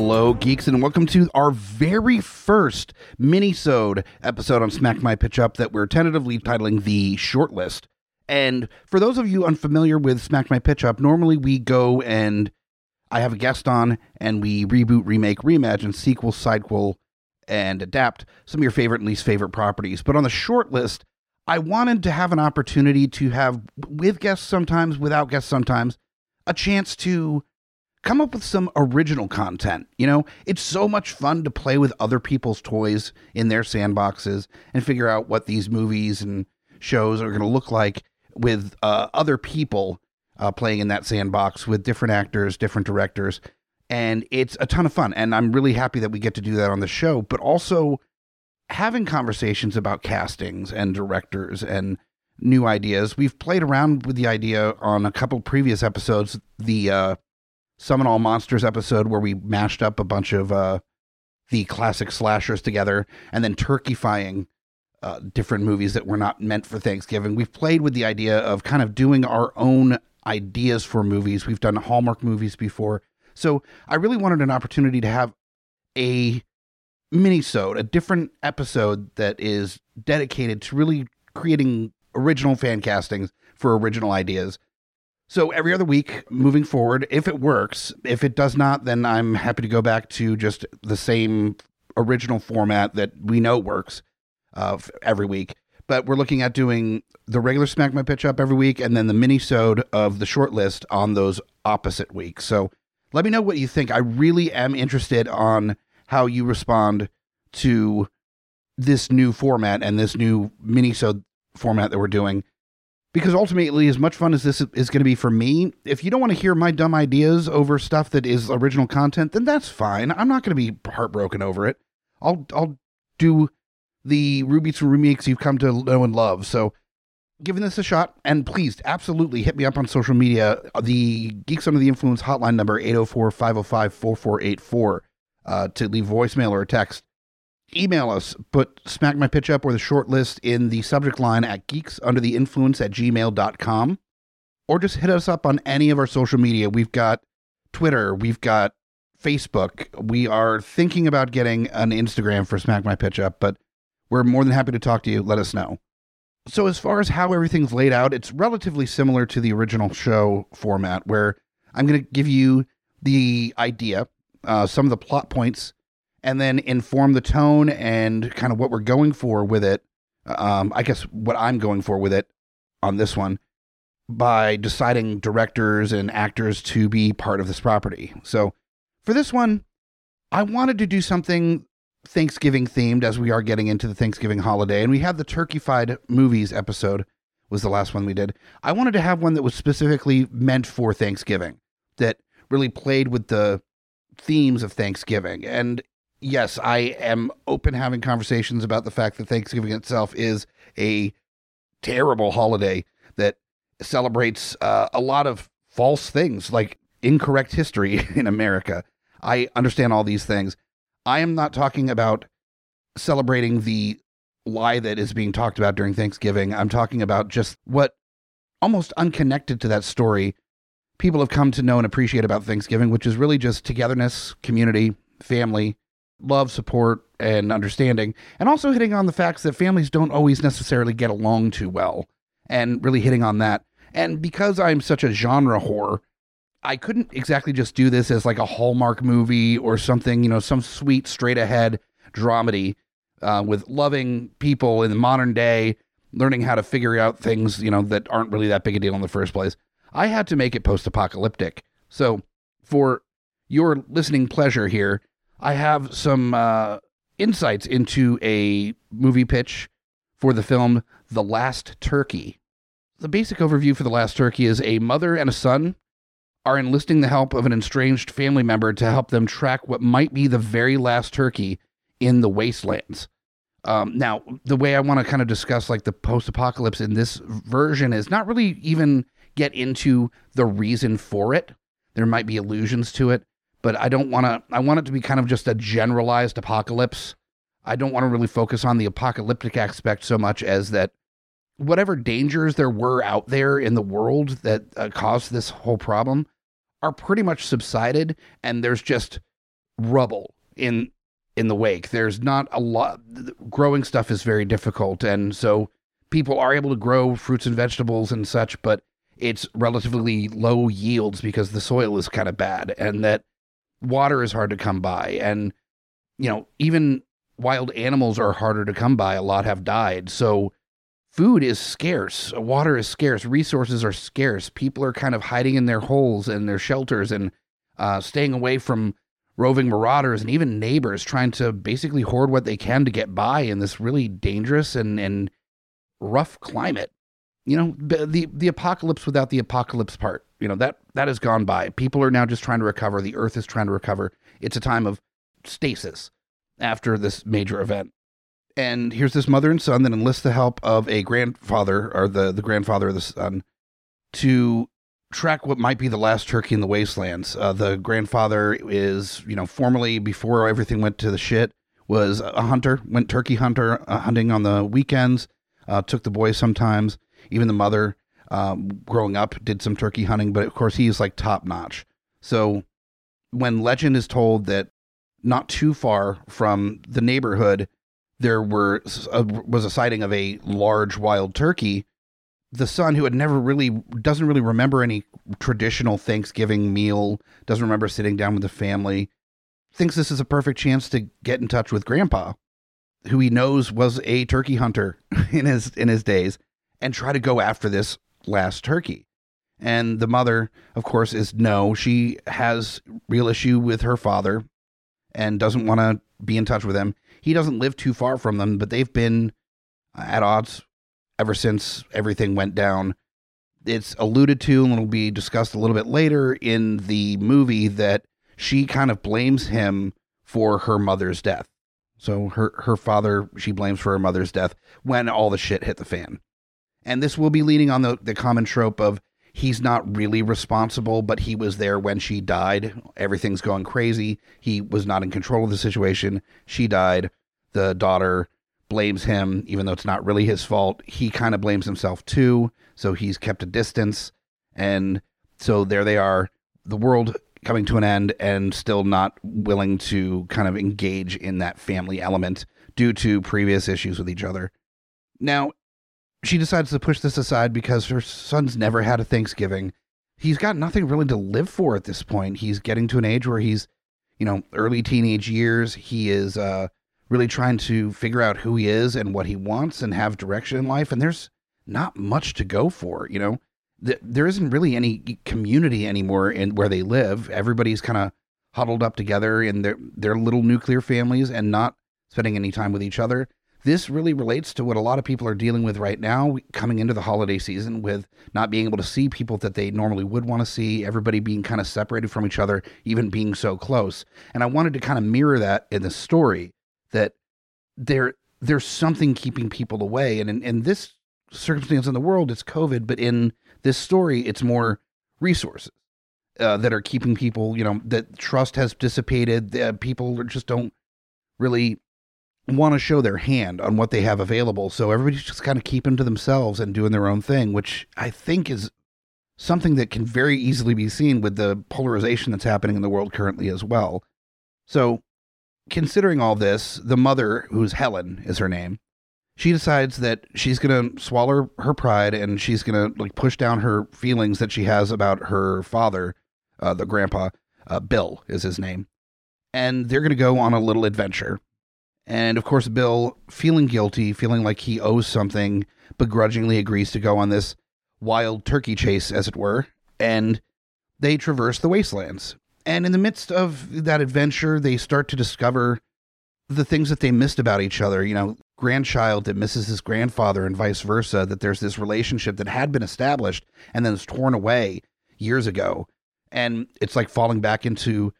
Hello, geeks, and welcome to our very first mini-sode episode on Smack My Pitch Up that we're tentatively titling The Shortlist. And for those of you unfamiliar with Smack My Pitch Up, normally we go and I have a guest on and we reboot, remake, reimagine, sequel, sidequel, and adapt some of your favorite and least favorite properties. But on the short list, I wanted to have an opportunity to have, with guests sometimes, without guests sometimes, a chance to come up with some original content. You know, it's so much fun to play with other people's toys in their sandboxes and figure out what these movies and shows are going to look like with uh, other people uh, playing in that sandbox with different actors, different directors. And it's a ton of fun. And I'm really happy that we get to do that on the show, but also having conversations about castings and directors and new ideas. We've played around with the idea on a couple previous episodes. The uh, Summon All Monsters episode where we mashed up a bunch of uh, the classic slashers together and then turkeyfying uh, different movies that were not meant for Thanksgiving. We've played with the idea of kind of doing our own ideas for movies. We've done Hallmark movies before. So I really wanted an opportunity to have a mini-sode, a different episode that is dedicated to really creating original fan castings for original ideas. So every other week moving forward, if it works, if it does not, then I'm happy to go back to just the same original format that we know works uh, every week. But we're looking at doing the regular Smack My Pitch Up every week and then the mini-sode of the short list on those opposite weeks. So let me know what you think. I really am interested on how you respond to this new format and this new mini-sode format that we're doing because ultimately as much fun as this is going to be for me if you don't want to hear my dumb ideas over stuff that is original content then that's fine. I'm not going to be heartbroken over it. I'll i'll do the rubies and remakes you've come to know and love. So giving this a shot and please absolutely hit me up on social media. The geeks under the influence hotline number 804-505-4484 uh, to leave voicemail or a text email us put smack my pitch up or the short list in the subject line at geeks under the influence at gmail.com or just hit us up on any of our social media. We've got twitter we've got facebook. We are thinking about getting an instagram for smack my pitch up but we're more than happy to talk to you. Let us know. So as far as how everything's laid out it's relatively similar to the original show format where i'm going to give you the idea uh, some of the plot points and then inform the tone and kind of what we're going for with it. Um, I guess what I'm going for with it on this one by deciding directors and actors to be part of this property. So for this one, I wanted to do something Thanksgiving themed as we are getting into the Thanksgiving holiday. And we had the Turkey Turkeyfied Movies episode was the last one we did. I wanted to have one that was specifically meant for Thanksgiving that really played with the themes of Thanksgiving. And yes, I am open having conversations about the fact that Thanksgiving itself is a terrible holiday that celebrates uh, a lot of false things like incorrect history in America. I understand all these things. I am not talking about celebrating the lie that is being talked about during Thanksgiving. I'm talking about just what almost unconnected to that story people have come to know and appreciate about Thanksgiving, which is really just togetherness, community, family, love, support, and understanding, and also hitting on the facts that families don't always necessarily get along too well, and really hitting on that. And because I'm such a genre whore, I couldn't exactly just do this as like a Hallmark movie or something, you know, some sweet straight ahead dramedy uh, with loving people in the modern day, learning how to figure out things, you know, that aren't really that big a deal in the first place. I had to make it post apocalyptic. So, for your listening pleasure here, I have some uh, insights into a movie pitch for the film The Last Turkey. The basic overview for The Last Turkey is a mother and a son are enlisting the help of an estranged family member to help them track what might be the very last turkey in the wastelands. Um, now, the way I want to kind of discuss like the post apocalypse in this version is not really even get into the reason for it. There might be allusions to it, but I don't want to, I want it to be kind of just a generalized apocalypse. I don't want to really focus on the apocalyptic aspect so much as that whatever dangers there were out there in the world that uh, caused this whole problem are pretty much subsided and there's just rubble in in the wake there's not a lot growing stuff is very difficult and so people are able to grow fruits and vegetables and such but it's relatively low yields because the soil is kind of bad and that water is hard to come by. And you know even wild animals are harder to come by. A lot have died. So food is scarce, water is scarce, resources are scarce. People are kind of hiding in their holes and their shelters and uh, staying away from roving marauders and even neighbors trying to basically hoard what they can to get by in this really dangerous and, and rough climate. You know, the the apocalypse without the apocalypse part, you know, that that has gone by. People are now just trying to recover. The earth is trying to recover. It's a time of stasis after this major event and here's this mother and son that enlist the help of a grandfather or the, the grandfather of the son to track what might be the last turkey in the wastelands. Uh, the grandfather is, you know, formerly before everything went to the shit, was a hunter, went turkey hunter uh, hunting on the weekends, uh, took the boys sometimes. Even the mother, um, growing up, did some turkey hunting, but of course he's like top notch. So when legend is told that not too far from the neighborhood there were a, was a sighting of a large wild turkey. The son, who had never really doesn't really remember any traditional Thanksgiving meal, doesn't remember sitting down with the family, thinks this is a perfect chance to get in touch with Grandpa, who he knows was a turkey hunter in his in his days, and try to go after this last turkey. And the mother, of course, is no. She has real issue with her father and doesn't want to be in touch with him he doesn't live too far from them, but they've been at odds ever since everything went down. It's alluded to and it'll be discussed a little bit later in the movie that she kind of blames him for her mother's death. So her her father she blames for her mother's death when all the shit hit the fan. And this will be leaning on the, the common trope of he's not really responsible, but he was there when she died. Everything's going crazy. He was not in control of the situation. She died. The daughter blames him, even though it's not really his fault. He kind of blames himself too. So he's kept a distance. And so there they are, the world coming to an end and still not willing to kind of engage in that family element due to previous issues with each other. Now, she decides to push this aside because her son's never had a Thanksgiving. He's got nothing really to live for at this point. He's getting to an age where he's, you know, early teenage years. He is uh, really trying to figure out who he is and what he wants and have direction in life. And there's not much to go for, you know. There isn't really any community anymore in where they live. Everybody's kind of huddled up together in their their little nuclear families and not spending any time with each other this really relates to what a lot of people are dealing with right now coming into the holiday season with not being able to see people that they normally would want to see, everybody being kind of separated from each other, even being so close. And I wanted to kind of mirror that in the story that there there's something keeping people away. And in, in this circumstance in the world, it's COVID, but in this story, it's more resources. Uh, that are keeping people, you know, that trust has dissipated. Uh, people just don't really want to show their hand on what they have available. So everybody's just kind of keeping to themselves and doing their own thing, which I think is something that can very easily be seen with the polarization that's happening in the world currently as well. So, considering all this, the mother, who's Helen is her name, she decides that she's going to swallow her pride and she's going to like push down her feelings that she has about her father uh, the grandpa, uh, Bill is his name. And they're going to go on a little adventure. And of course, Bill, feeling guilty, feeling like he owes something, begrudgingly agrees to go on this wild turkey chase, as it were. And they traverse the wastelands. And in the midst of that adventure, they start to discover the things that they missed about each other. You know, grandchild that misses his grandfather and vice versa, that there's this relationship that had been established and then is torn away years ago. And it's like falling back into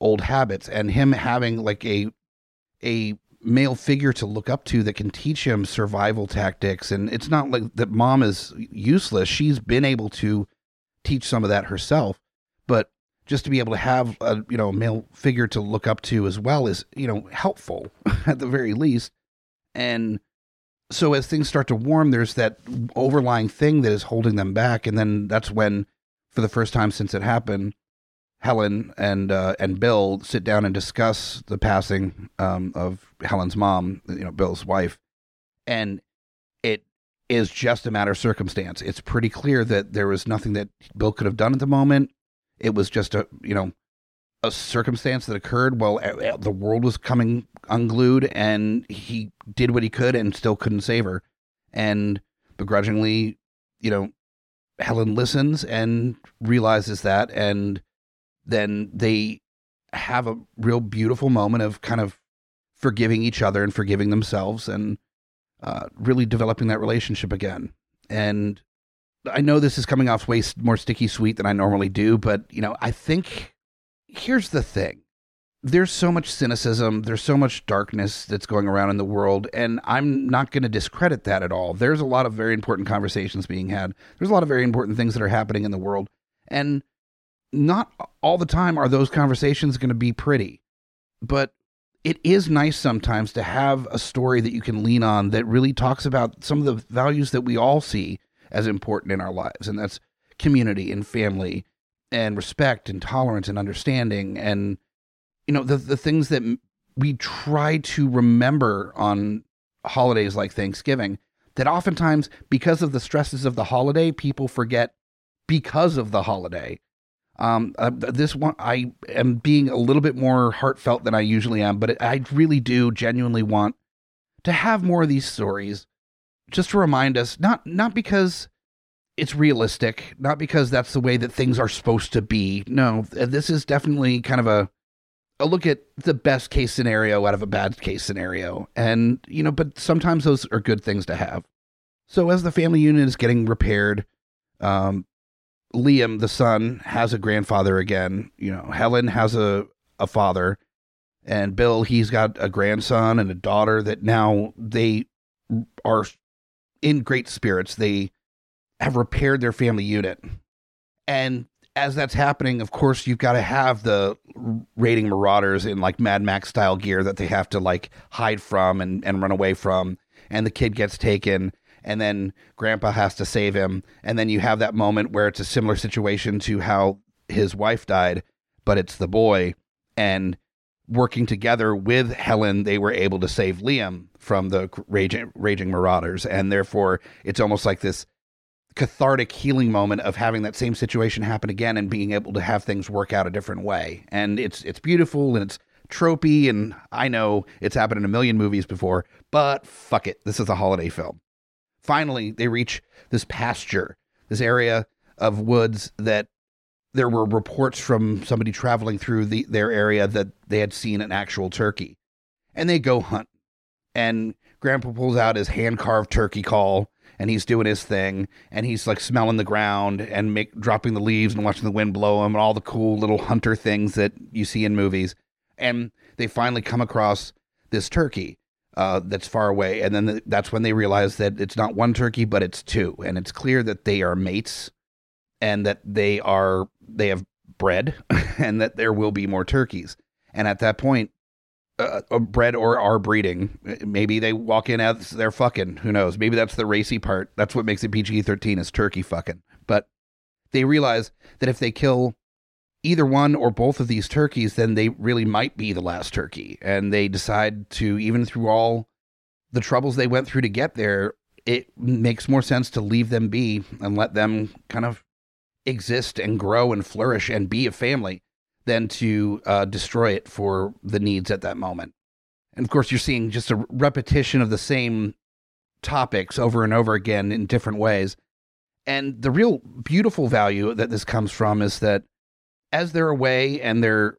old habits and him having like a a male figure to look up to that can teach him survival tactics. And it's not like that mom is useless. She's been able to teach some of that herself, but just to be able to have a you know male figure to look up to as well is you know helpful at the very least. And so as things start to warm, there's that overlying thing that is holding them back, and then that's when, for the first time since it happened, Helen and uh, and Bill sit down and discuss the passing um, of Helen's mom, you know, Bill's wife, and it is just a matter of circumstance. It's pretty clear that there was nothing that Bill could have done at the moment. It was just a you know a circumstance that occurred while the world was coming unglued, and he did what he could and still couldn't save her, and begrudgingly, you know, Helen listens and realizes that and then they have a real beautiful moment of kind of forgiving each other and forgiving themselves and uh, really developing that relationship again. And I know this is coming off way more sticky sweet than I normally do, but you know, I think here's the thing. There's so much cynicism, there's so much darkness that's going around in the world, and I'm not going to discredit that at all. There's a lot of very important conversations being had. There's a lot of very important things that are happening in the world. And not all the time are those conversations going to be pretty, but it is nice sometimes to have a story that you can lean on that really talks about some of the values that we all see as important in our lives. And that's community and family and respect and tolerance and understanding and, you know, the, the things that we try to remember on holidays like Thanksgiving that oftentimes, because of the stresses of the holiday, people forget because of the holiday. Um, uh, this one, I am being a little bit more heartfelt than I usually am, but I really do genuinely want to have more of these stories, just to remind us not not because it's realistic, not because that's the way that things are supposed to be. No, this is definitely kind of a a look at the best case scenario out of a bad case scenario, and you know, but sometimes those are good things to have. So as the family unit is getting repaired, um, Liam, the son, has a grandfather again. You know, Helen has a, a father, and Bill, he's got a grandson and a daughter that now they are in great spirits. They have repaired their family unit. And as that's happening, of course, you've got to have the raiding marauders in like Mad Max style gear that they have to like hide from and, and run away from. And the kid gets taken and then grandpa has to save him. And then you have that moment where it's a similar situation to how his wife died but it's the boy. And working together with Helen they were able to save Liam from the raging raging marauders. And therefore it's almost like this cathartic healing moment of having that same situation happen again and being able to have things work out a different way. And it's it's beautiful and it's tropey. And I know it's happened in a million movies before but fuck it. This is a holiday film finally they reach this pasture, this area of woods that there were reports from somebody traveling through the, their area that they had seen an actual turkey. And they go hunt. And Grandpa pulls out his hand carved turkey call and he's doing his thing and he's like smelling the ground and make dropping the leaves and watching the wind blow him and all the cool little hunter things that you see in movies. And they finally come across this turkey uh, that's far away. And then the, that's when they realize that it's not one turkey, but it's two. And it's clear that they are mates and that they are, they have bred and that there will be more turkeys. And at that point, uh, uh, bred or are breeding. Maybe they walk in as they're fucking. Who knows? Maybe that's the racy part. That's what makes it PG 13 is turkey fucking. But they realize that if they kill either one or both of these turkeys, then they really might be the last turkey. And they decide to, even through all the troubles they went through to get there, it makes more sense to leave them be and let them kind of exist and grow and flourish and be a family than to uh, destroy it for the needs at that moment. And of course, you're seeing just a repetition of the same topics over and over again in different ways. And the real beautiful value that this comes from is that as they're away and they're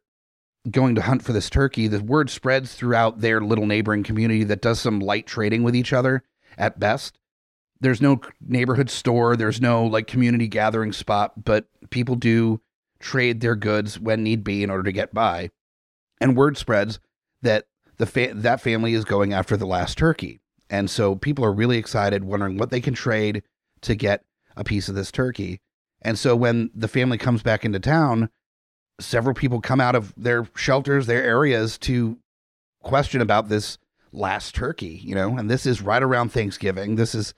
going to hunt for this turkey, the word spreads throughout their little neighboring community that does some light trading with each other at best. There's no neighborhood store, there's no like community gathering spot, but people do trade their goods when need be in order to get by. And word spreads that the fa- that family is going after the last turkey. And so people are really excited, wondering what they can trade to get a piece of this turkey. And so when the family comes back into town, several people come out of their shelters, their areas to question about this last turkey, you know, and this is right around Thanksgiving. This is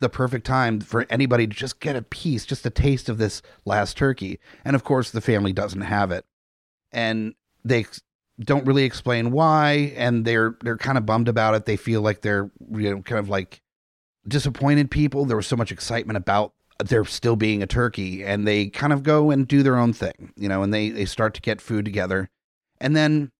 the perfect time for anybody to just get a piece, just a taste of this last turkey. And of course, the family doesn't have it. And they don't really explain why and they're they're kind of bummed about it. They feel like they're you know kind of like disappointed people. There was so much excitement about there still being a turkey and they kind of go and do their own thing, you know, and they they start to get food together. And then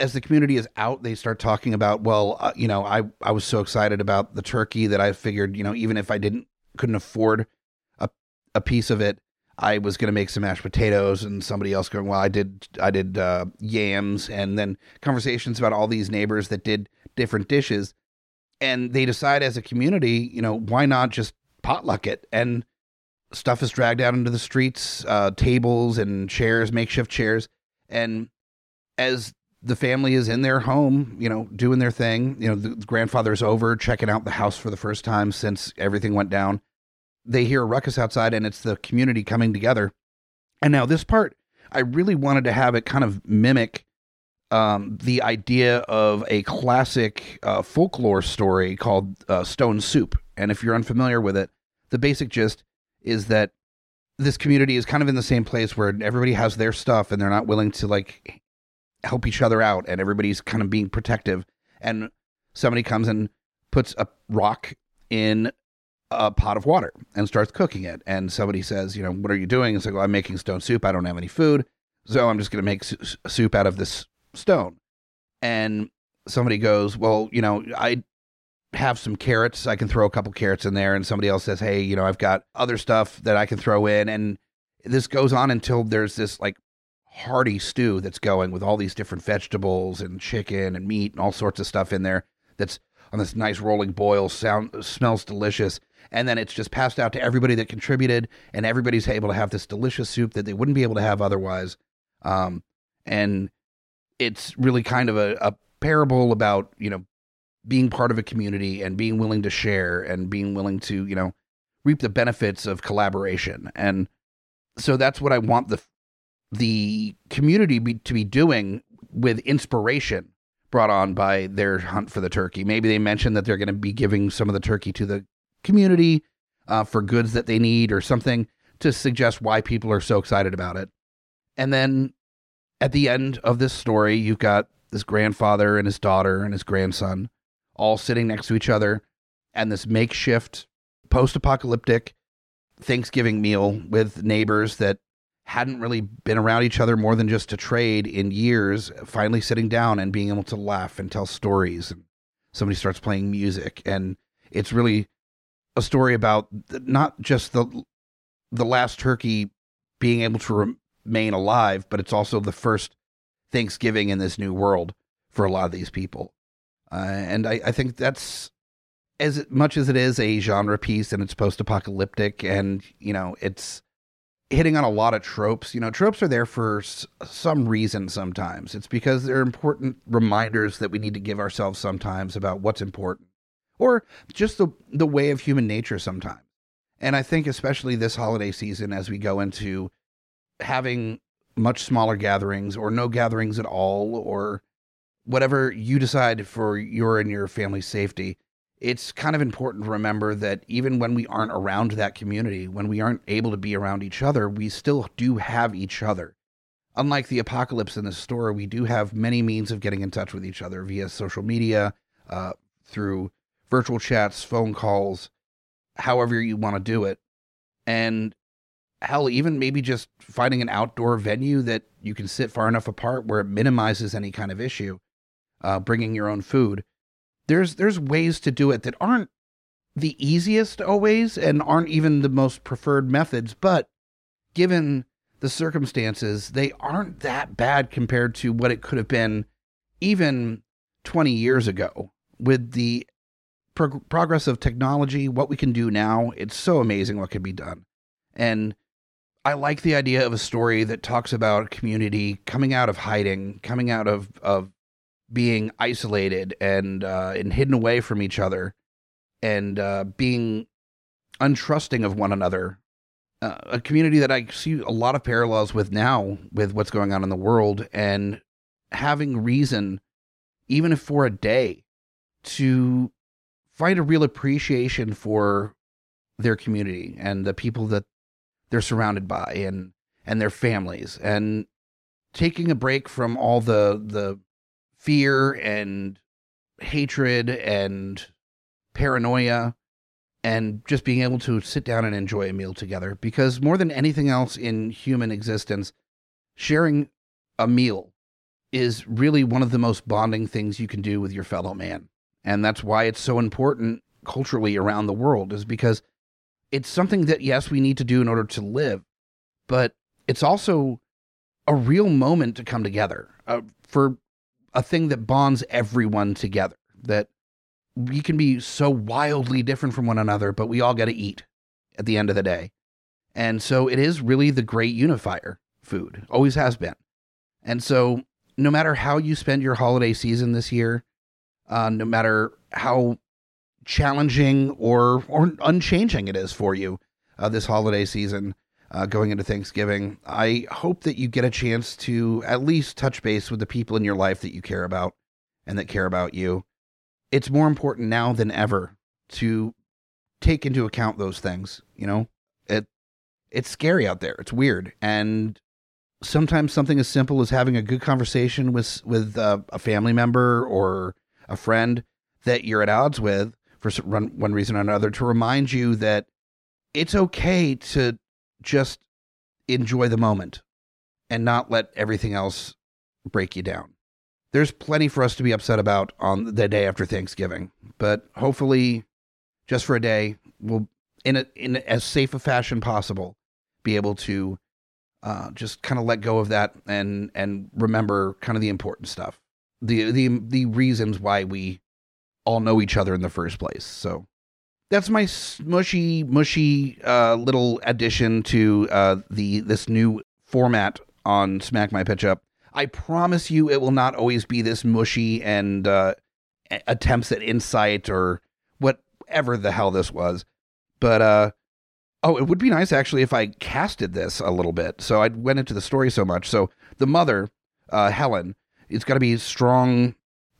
as the community is out, they start talking about, well, uh, you know, I I was so excited about the turkey that I figured, you know, even if I didn't couldn't afford a a piece of it, I was going to make some mashed potatoes, and somebody else going, well, I did I did uh, yams, and then conversations about all these neighbors that did different dishes, and they decide as a community, you know, why not just potluck it and stuff is dragged out into the streets, uh, tables and chairs, makeshift chairs, and as the family is in their home, you know, doing their thing. You know, the grandfather's over checking out the house for the first time since everything went down. They hear a ruckus outside and it's the community coming together. And now this part, I really wanted to have it kind of mimic um, the idea of a classic uh, folklore story called uh, Stone Soup. And if you're unfamiliar with it, the basic gist is that this community is kind of in the same place where everybody has their stuff and they're not willing to like help each other out and everybody's kind of being protective. And somebody comes and puts a rock in a pot of water and starts cooking it. And somebody says you know what are you doing? It's like well, i'm making stone soup. I don't have any food. So i'm just going to make soup out of this stone. And somebody goes well you know i have some carrots. I can throw a couple carrots in there and somebody else says hey you know i've got other stuff that i can throw in. And this goes on until there's this like hearty stew that's going with all these different vegetables and chicken and meat and all sorts of stuff in there that's on this nice rolling boil sound smells delicious. And then it's just passed out to everybody that contributed and everybody's able to have this delicious soup that they wouldn't be able to have otherwise. Um, and it's really kind of a, a parable about you know being part of a community and being willing to share and being willing to you know reap the benefits of collaboration and so that's what i want the the community be, to be doing with inspiration brought on by their hunt for the turkey. Maybe they mentioned that they're going to be giving some of the turkey to the community uh, for goods that they need or something to suggest why people are so excited about it. And then at the end of this story, you've got this grandfather and his daughter and his grandson all sitting next to each other and this makeshift post apocalyptic Thanksgiving meal with neighbors that hadn't really been around each other more than just to trade in years, finally sitting down and being able to laugh and tell stories. And somebody starts playing music, and it's really a story about not just the the last turkey being able to remain alive, but it's also the first Thanksgiving in this new world for a lot of these people. Uh, and I, I think that's as much as it is a genre piece and it's post apocalyptic, and you know it's hitting on a lot of tropes. You know, tropes are there for s- some reason sometimes. It's because they're important reminders that we need to give ourselves sometimes about what's important or just the the way of human nature sometimes. And I think especially this holiday season as we go into having much smaller gatherings or no gatherings at all or whatever you decide for your and your family's safety it's kind of important to remember that even when we aren't around that community, when we aren't able to be around each other, we still do have each other. Unlike the apocalypse in the story, we do have many means of getting in touch with each other via social media, uh, through virtual chats, phone calls, however you want to do it. And hell, even maybe just finding an outdoor venue that you can sit far enough apart where it minimizes any kind of issue. Uh, bringing your own food. There's there's ways to do it that aren't the easiest always and aren't even the most preferred methods, but given the circumstances, they aren't that bad compared to what it could have been even 20 years ago with the prog- progress of technology, what we can do now. It's so amazing what can be done. And I like the idea of a story that talks about community coming out of hiding, coming out of, of being isolated and uh, and hidden away from each other, and uh, being untrusting of one another. Uh, a community that I see a lot of parallels with now, with what's going on in the world, and having reason, even if for a day, to find a real appreciation for their community and the people that they're surrounded by and and their families and taking a break from all the the fear and hatred and paranoia and just being able to sit down and enjoy a meal together. Because more than anything else in human existence sharing a meal is really one of the most bonding things you can do with your fellow man. And that's why it's so important culturally around the world is because it's something that yes we need to do in order to live but it's also a real moment to come together uh, for a thing that bonds everyone together. That we can be so wildly different from one another, but we all got to eat at the end of the day. And so it is really the great unifier food, always has been. And so no matter how you spend your holiday season this year, uh, no matter how challenging or or unchanging it is for you uh, this holiday season, uh, going into Thanksgiving. I hope that you get a chance to at least touch base with the people in your life that you care about and that care about you. It's more important now than ever to take into account those things. You know, it it's scary out there. It's weird, and sometimes something as simple as having a good conversation with with uh, a family member or a friend that you're at odds with for one reason or another to remind you that it's okay to just enjoy the moment and not let everything else break you down. There's plenty for us to be upset about on the day after Thanksgiving, but hopefully, just for a day, we'll in a, in as safe a fashion possible be able to uh, just kind of let go of that and and remember kind of the important stuff, the the the reasons why we all know each other in the first place. So that's my mushy, mushy uh, little addition to uh, the this new format on Smack My Pitch Up. I promise you, it will not always be this mushy and uh, attempts at insight or whatever the hell this was. But uh, oh, it would be nice actually if I casted this a little bit. So I went into the story so much. So the mother, uh, Helen, it's got to be strong,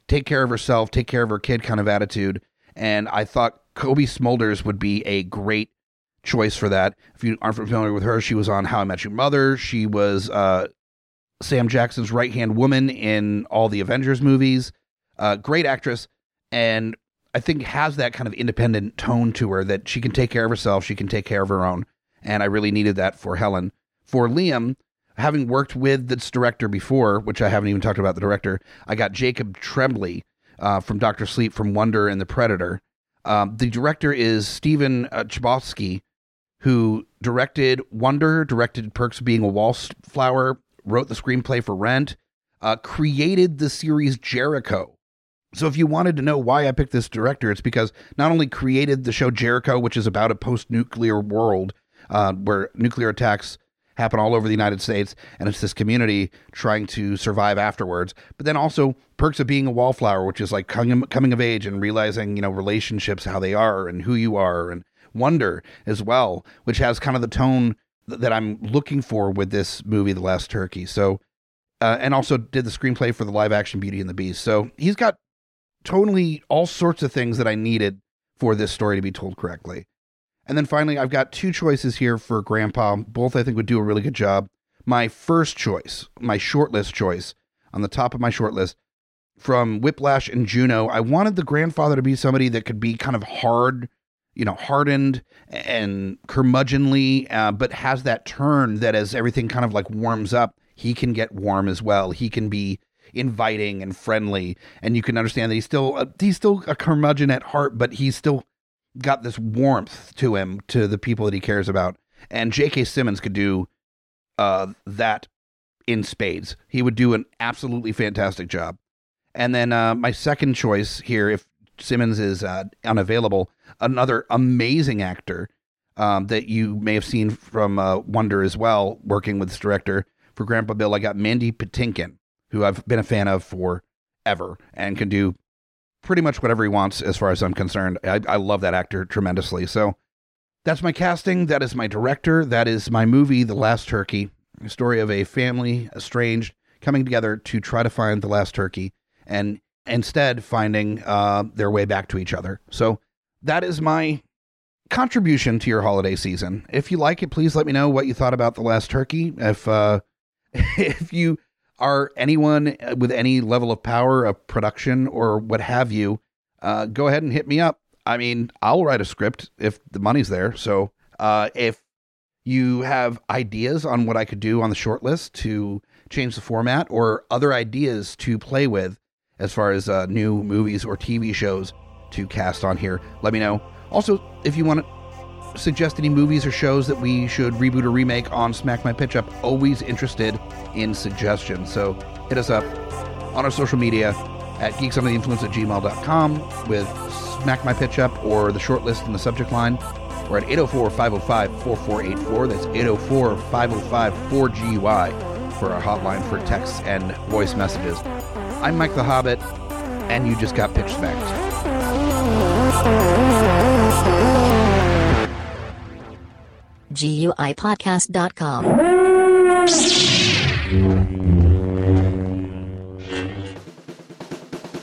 take care of herself, take care of her kid kind of attitude. And I thought Cobie Smulders would be a great choice for that. If you aren't familiar with her, she was on How I Met Your Mother. She was uh, Sam Jackson's right hand woman in all the Avengers movies. Uh, great actress, and I think has that kind of independent tone to her that she can take care of herself. She can take care of her own, and I really needed that for Helen. For Liam, having worked with this director before, which I haven't even talked about the director, I got Jacob Tremblay uh, from Doctor Sleep, from Wonder and the Predator. Um, the director is Stephen uh, Chbosky, who directed Wonder, directed Perks of Being a Wallflower, wrote the screenplay for Rent, uh, created the series Jericho. So if you wanted to know why I picked this director, it's because not only created the show Jericho, which is about a post-nuclear world uh, where nuclear attacks happen all over the United States, and it's this community trying to survive afterwards. But then also perks of being a wallflower, which is like coming, coming of age and realizing, you know, relationships, how they are and who you are, and wonder as well, which has kind of the tone th- that I'm looking for with this movie, The Last Turkey. So, uh, and also did the screenplay for the live action Beauty and the Beast. So he's got totally all sorts of things that I needed for this story to be told correctly. And then finally, I've got two choices here for Grandpa. Both I think would do a really good job. My first choice, my shortlist choice, on the top of my shortlist from Whiplash and Juno, I wanted the grandfather to be somebody that could be kind of hard you know, hardened and curmudgeonly, uh, but has that turn that as everything kind of like warms up, he can get warm as well. He can be inviting and friendly, and you can understand that he's still uh, he's still a curmudgeon at heart, but he's still got this warmth to him to the people that he cares about. And J.K. Simmons could do uh, that in spades. He would do an absolutely fantastic job. And then uh, my second choice here, if Simmons is uh, unavailable, another amazing actor um, that you may have seen from uh, Wonder as well, working with this director for Grandpa Bill. I got Mandy Patinkin, who I've been a fan of forever and can do pretty much whatever he wants as far as I'm concerned. I, I love that actor tremendously. So that's my casting. That is my director. That is my movie, The Last Turkey, a story of a family estranged coming together to try to find the last turkey and instead finding uh, their way back to each other. So that is my contribution to your holiday season. If you like it, please let me know what you thought about the last turkey. If uh, if you are anyone with any level of power of production or what have you, uh, go ahead and hit me up. I mean, I'll write a script if the money's there. So uh, if you have ideas on what I could do on the short list to change the format or other ideas to play with as far as uh, new movies or TV shows to cast on here, let me know. Also, if you want to suggest any movies or shows that we should reboot or remake on Smack My Pitch Up, always interested in suggestions. So hit us up on our social media at geeksundertheinfluence at gmail.com with Smack My Pitch Up or the short list in the subject line. We're at 804 505 4484. That's 804 505 4GUI for our hotline for texts and voice messages. I'm Mike the Hobbit, and you just got pitch smacked. GUIPodcast.com.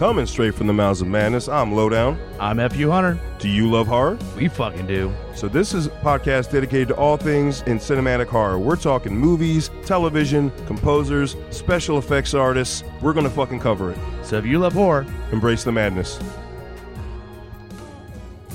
Coming straight from the mouths of madness, I'm Lowdown. I'm F.U. Hunter. Do you love horror? We fucking do. So this is a podcast dedicated to all things in cinematic horror. We're talking movies, television, composers, special effects artists. We're gonna fucking cover it. So if you love horror, embrace the madness.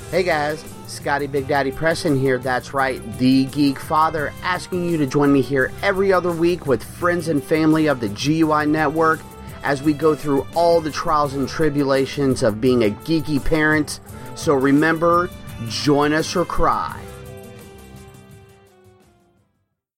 Hey guys, Scotty Big Daddy Preston here. That's right, the Geek Father, asking you to join me here every other week with friends and family of the GUI Network as we go through all the trials and tribulations of being a geeky parent. So remember, join us or cry.